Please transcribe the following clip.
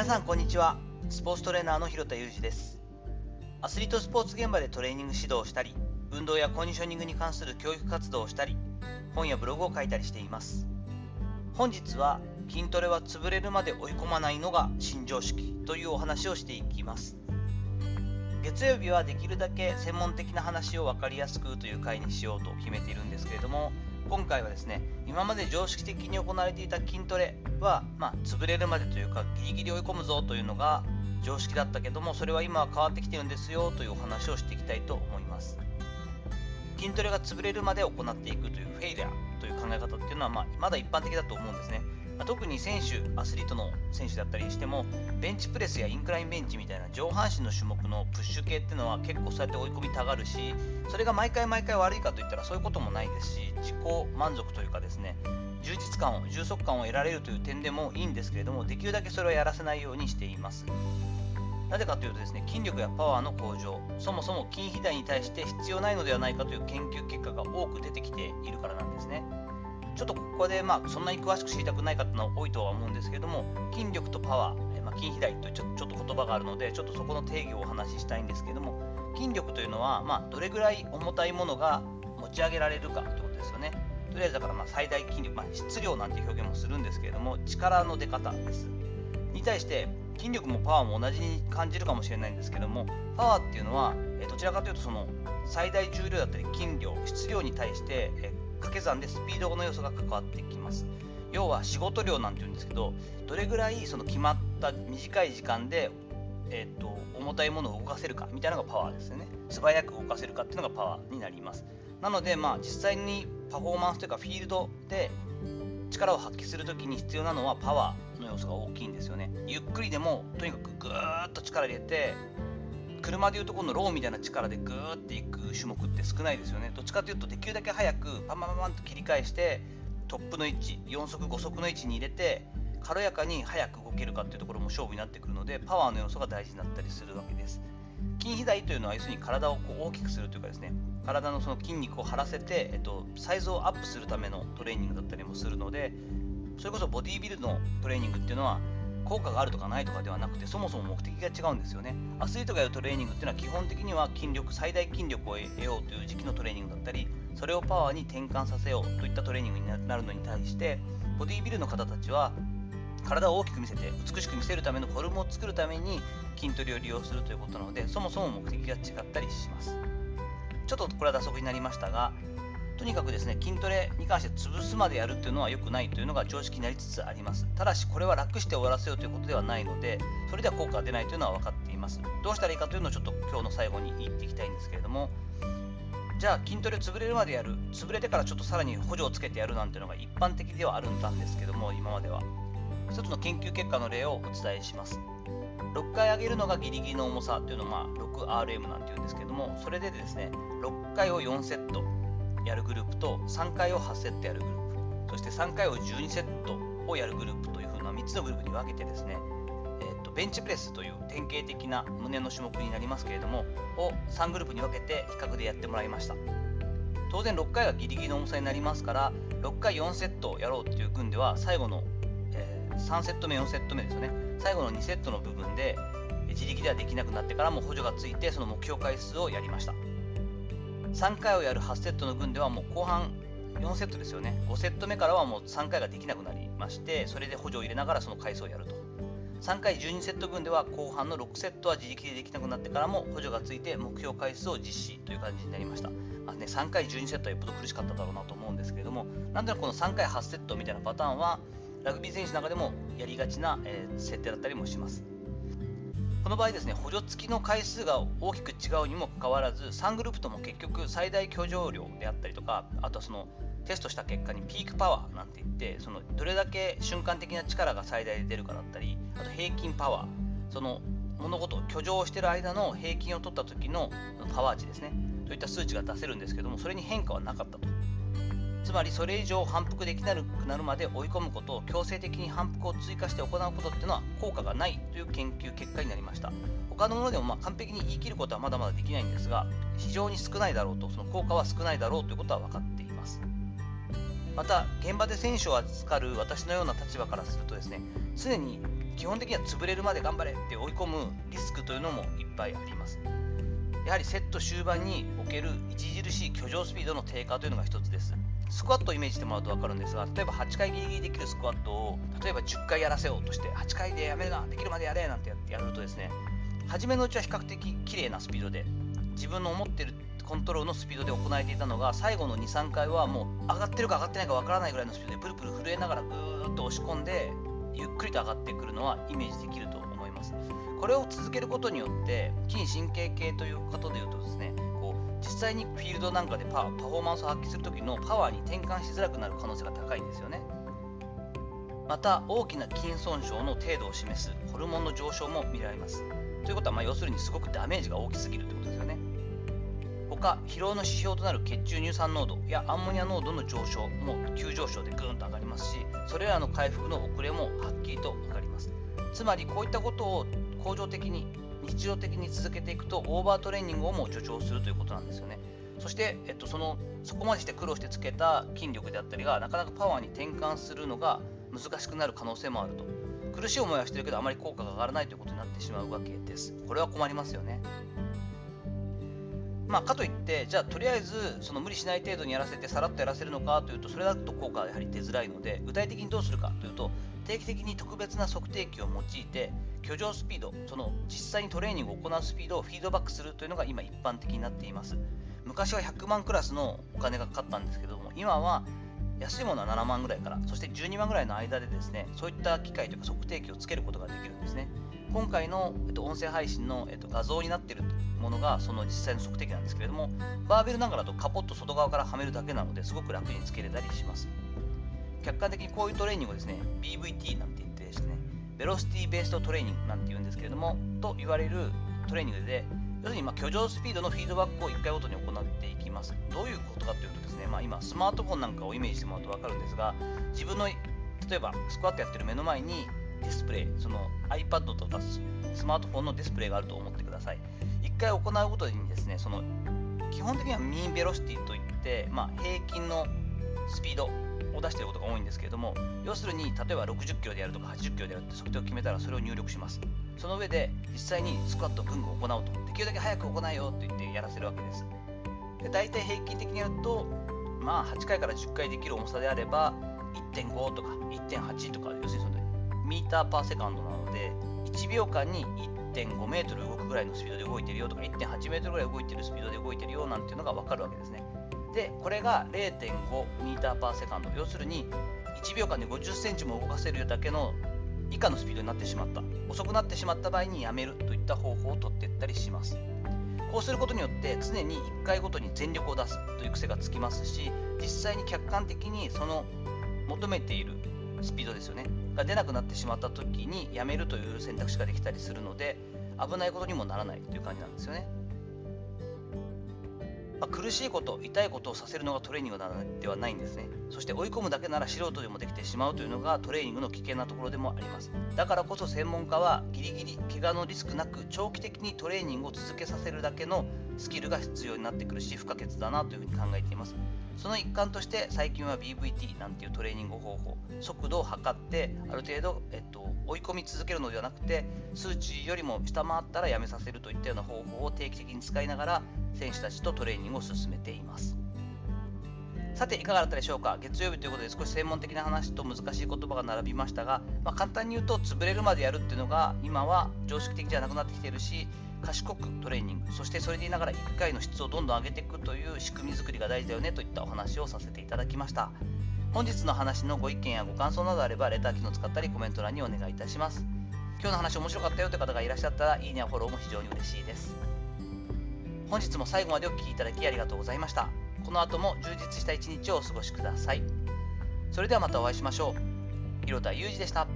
皆さんこんにちは。スポーツトレーナーの広田裕二です。アスリートスポーツ現場でトレーニング指導をしたり運動やコンディショニングに関する教育活動をしたり本やブログを書いたりしています。本日は筋トレは潰れるまで追い込まないのが新常識というお話をしていきます。月曜日はできるだけ専門的な話を分かりやすくという回にしようと決めているんですけれども今回はですね今まで常識的に行われていた筋トレは、まあ、潰れるまでというかギリギリ追い込むぞというのが常識だったけどもそれは今は変わってきてるんですよというお話をしていきたいと思います。筋トレが潰れるまで行っていくというフェイリアという考え方っていうのは、まあ、まだ一般的だと思うんですね。ま特に選手、アスリートの選手だったりしても、ベンチプレスやインクラインベンチみたいな上半身の種目のプッシュ系っていうのは結構そうやって追い込みたがるし、それが毎回毎回悪いかといったらそういうこともないですし、自己満足というかですね、充実感を、充足感を得られるという点でもいいんですけれども、できるだけそれをやらせないようにしています。なぜかというとですね、筋力やパワーの向上、そもそも筋肥大に対して必要ないのではないかという研究結果が多く出てきているからなんですね。ちょっとここで、まあ、そんなに詳しく知りたくない方の多いとは思うんですけれども、筋力とパワー、まあ、筋肥大というちょちょっと言葉があるので、ちょっとそこの定義をお話ししたいんですけれども、筋力というのは、まあ、どれぐらい重たいものが持ち上げられるかということですよね。とりあえずだからまあ最大筋力、まあ、質量なんて表現もするんですけれども、力の出方です。に対して、筋力もパワーも同じに感じるかもしれないんですけども、パワーっていうのは、どちらかというとその最大重量だったり筋量、質量に対して、掛け算でスピードの要素が関わってきます。要は仕事量なんて言うんですけどどれぐらいその決まった短い時間で、えーと、重たいものを動かせるかみたいなのがパワーですよね。素早く動かせるかっていうのがパワーになります。なのでまあ実際にパフォーマンスというかフィールドで力を発揮するときに必要なのはパワーの要素が大きいんですよね。ゆっくりでもとにかくぐーっと力入れて車でいうとこのローみたいな力でグーっていく種目って少ないですよね。どっちかというとできるだけ早くパンパンパンと切り返してトップの位置4速5速の位置に入れて軽やかに早く動けるかっていうところも勝負になってくるのでパワーの要素が大事になったりするわけです。筋肥大というのは要するに体をこう大きくするというかですね。体のその筋肉を張らせて、えっと、サイズをアップするためのトレーニングだったりもするのでそれこそボディービルのトレーニングっていうのは効果があるとかないとかではなくてそもそも目的が違うんですよね。アスリートがやるトレーニングっていうのは基本的には筋力最大筋力を得ようという時期のトレーニングだったりそれをパワーに転換させようといったトレーニングになるのに対してボディービルの方たちは体を大きく見せて美しく見せるためのフォルムを作るために筋トレを利用するということなのでそもそも目的が違ったりします。ちょっとこれは打足になりましたがとにかくですね筋トレに関して潰すまでやるっていうのは良くないというのが常識になりつつあります。ただしこれは楽して終わらせようということではないのでそれでは効果が出ないというのは分かっています。どうしたらいいかというのをちょっと今日の最後に言っていきたいんですけれどもじゃあ筋トレ潰れるまでやる。潰れてからちょっとさらに補助をつけてやるなんていうのが一般的ではあるんですけども今までは。一つの研究結果の例をお伝えします。6回上げるのがギリギリの重さというのを、6RM なんていうんですけどもそれでですね6回を4セット。やるグループと3回を8セットやるグループそして3回を12セットをやるグループというふうな3つのグループに分けてですね、えーと、ベンチプレスという典型的な胸の種目になりますけれどもを3グループに分けて比較でやってもらいました。当然6回がギリギリの重さになりますから6回4セットをやろうっていう群では最後の、えー、3セット目4セット目ですよね。最後の2セットの部分で自力ではできなくなってからも補助がついてその目標回数をやりました。3回をやる8セットの群ではもう後半4セットですよね。5セット目からはもう3回ができなくなりましてそれで補助を入れながらその回数をやると。3回12セット群では後半の6セットは自力でできなくなってからも補助がついて目標回数を実施という感じになりました、まあね、3回12セットはよっぽど苦しかっただろうなと思うんですけれどもなんとなくこの3回8セットみたいなパターンはラグビー選手の中でもやりがちな、えー、設定だったりもします。この場合ですね、補助付きの回数が大きく違うにもかかわらず、3グループとも結局最大許容量であったりとか、あとはそのテストした結果にピークパワーなんて言って、そのどれだけ瞬間的な力が最大で出るかだったり、あと平均パワー、その物事を居上している間の平均を取った時のパワー値ですね、といった数値が出せるんですけども、それに変化はなかったと。つまりそれ以上反復できなくなるまで追い込むことを強制的に反復を追加して行うことっていうのは効果がないという研究結果になりました。他のものでもま完璧に言い切ることはまだまだできないんですが非常に少ないだろうとその効果は少ないだろうということは分かっています。また現場で選手を扱う私のような立場からするとですね常に基本的には潰れるまで頑張れって追い込むリスクというのもいっぱいあります。やはりセット終盤における著しい居上スピードの低下というのが一つです。スクワットをイメージしてもらうと分かるんですが例えば8回ギリギリできるスクワットを例えば10回やらせようとして8回でやめるなできるまでやれなんてやるとですね初めのうちは比較的綺麗なスピードで自分の思ってるコントロールのスピードで行えていたのが最後の23回はもう上がってるか上がってないか分からないぐらいのスピードでプルプル震えながらぐーっと押し込んでゆっくりと上がってくるのはイメージできると思います。これを続けることによって筋神経系ということでいうとですね実際にフィールドなんかでパパフォーマンスを発揮する時のパワーに転換しづらくなる可能性が高いんですよね。また大きな筋損傷の程度を示すホルモンの上昇も見られます。ということは、ま、要するにすごくダメージが大きすぎるということですよね。他疲労の指標となる血中乳酸濃度やアンモニア濃度の上昇も急上昇でぐーんと上がりますしそれらの回復の遅れもはっきりと分かります。つまりこういったことを恒常的に日常的に続けていくとオーバートレーニングをも助長するということなんですよね。そして、えっと、そのそこまでして苦労してつけた筋力であったりがなかなかパワーに転換するのが難しくなる可能性もあると。苦しい思いはしてるけどあまり効果が上がらないということになってしまうわけです。これは困りますよね。まあ、かといって、じゃあとりあえずその無理しない程度にやらせてさらっとやらせるのかというと、それだと効果はやはり出づらいので、具体的にどうするかというと、定期的に特別な測定器を用いて、居上スピード、その実際にトレーニングを行うスピードをフィードバックするというのが今一般的になっています。昔は100万クラスのお金がかかったんですけども、今は安いものは7万ぐらいから、そして12万ぐらいの間でですね、そういった機械というか測定器をつけることができるんですね。今回の、えっと、音声配信の、えっと、画像になっているものがその実際の測定器なんですけれどもバーベルなんかだとカポッと外側からはめるだけなのですごく楽につけれたりします客観的にこういうトレーニングをですね BVT なんて言ってですねベロシティベーストトレーニングなんて言うんですけれどもと言われるトレーニングで要するにま居上スピードのフィードバックを1回ごとに行っていきます。どういうことかというとですね、まあ、今スマートフォンなんかをイメージしてもらうと分かるんですが自分の例えばスクワットやってる目の前にディスプレイその iPad とかスマートフォンのディスプレイがあると思ってください。1回行うごとにですねその基本的にはミーベロシティといって、まあ、平均のスピード出していることが多いんですけれども要するに例えば60キロでやるとか80キロでやるって測定を決めたらそれを入力します。その上で実際にスクワットをぐんぐん行うと。できるだけ早く行えよと言ってやらせるわけです。で大体平均的にやるとまあ8回から10回できる重さであれば1.5とか1.8とか要するにそのミーターパーセカンドなので1秒間に1.5メートル動くぐらいのスピードで動いてるよとか1.8メートルぐらい動いてるスピードで動いてるよなんていうのが分かるわけですね。でこれが0.5ミーターパーセカンド。要するに1秒間で50センチも動かせるだけの以下のスピードになってしまった。遅くなってしまった場合にやめるといった方法をとっていったりします。こうすることによって常に1回ごとに全力を出すという癖がつきますし実際に客観的にその求めているスピードですよね。が出なくなってしまった時にやめるという選択肢ができたりするので危ないことにもならないという感じなんですよね。まあ、苦しいこと、痛いことをさせるのがトレーニングではないんですね。そして追い込むだけなら素人でもできてしまうというのがトレーニングの危険なところでもあります。だからこそ専門家はギリギリ怪我のリスクなく長期的にトレーニングを続けさせるだけのスキルが必要になってくるし不可欠だなというふうに考えています。その一環として最近は BVT なんていうトレーニング方法、速度を測ってある程度、えっと、追い込み続けるのではなくて数値よりも下回ったらやめさせるといったような方法を定期的に使いながら選手たちとトレーニングを進めています。さていかがだったでしょうか？月曜日ということで少し専門的な話と難しい言葉が並びましたが、まあ、簡単に言うと潰れるまでやるっていうのが今は常識的じゃなくなってきているし賢くトレーニングそしてそれでいながら1回の質をどんどん上げていくという仕組み作りが大事だよねといったお話をさせていただきました。本日の話のご意見やご感想などあればレター機能を使ったりコメント欄にお願いいたします。今日の話面白かったよという方がいらっしゃったらいいねやフォローも非常に嬉しいです。本日も最後までお聴きいただきありがとうございました。この後も充実した一日をお過ごしください。それではまたお会いしましょう。広田裕二でした。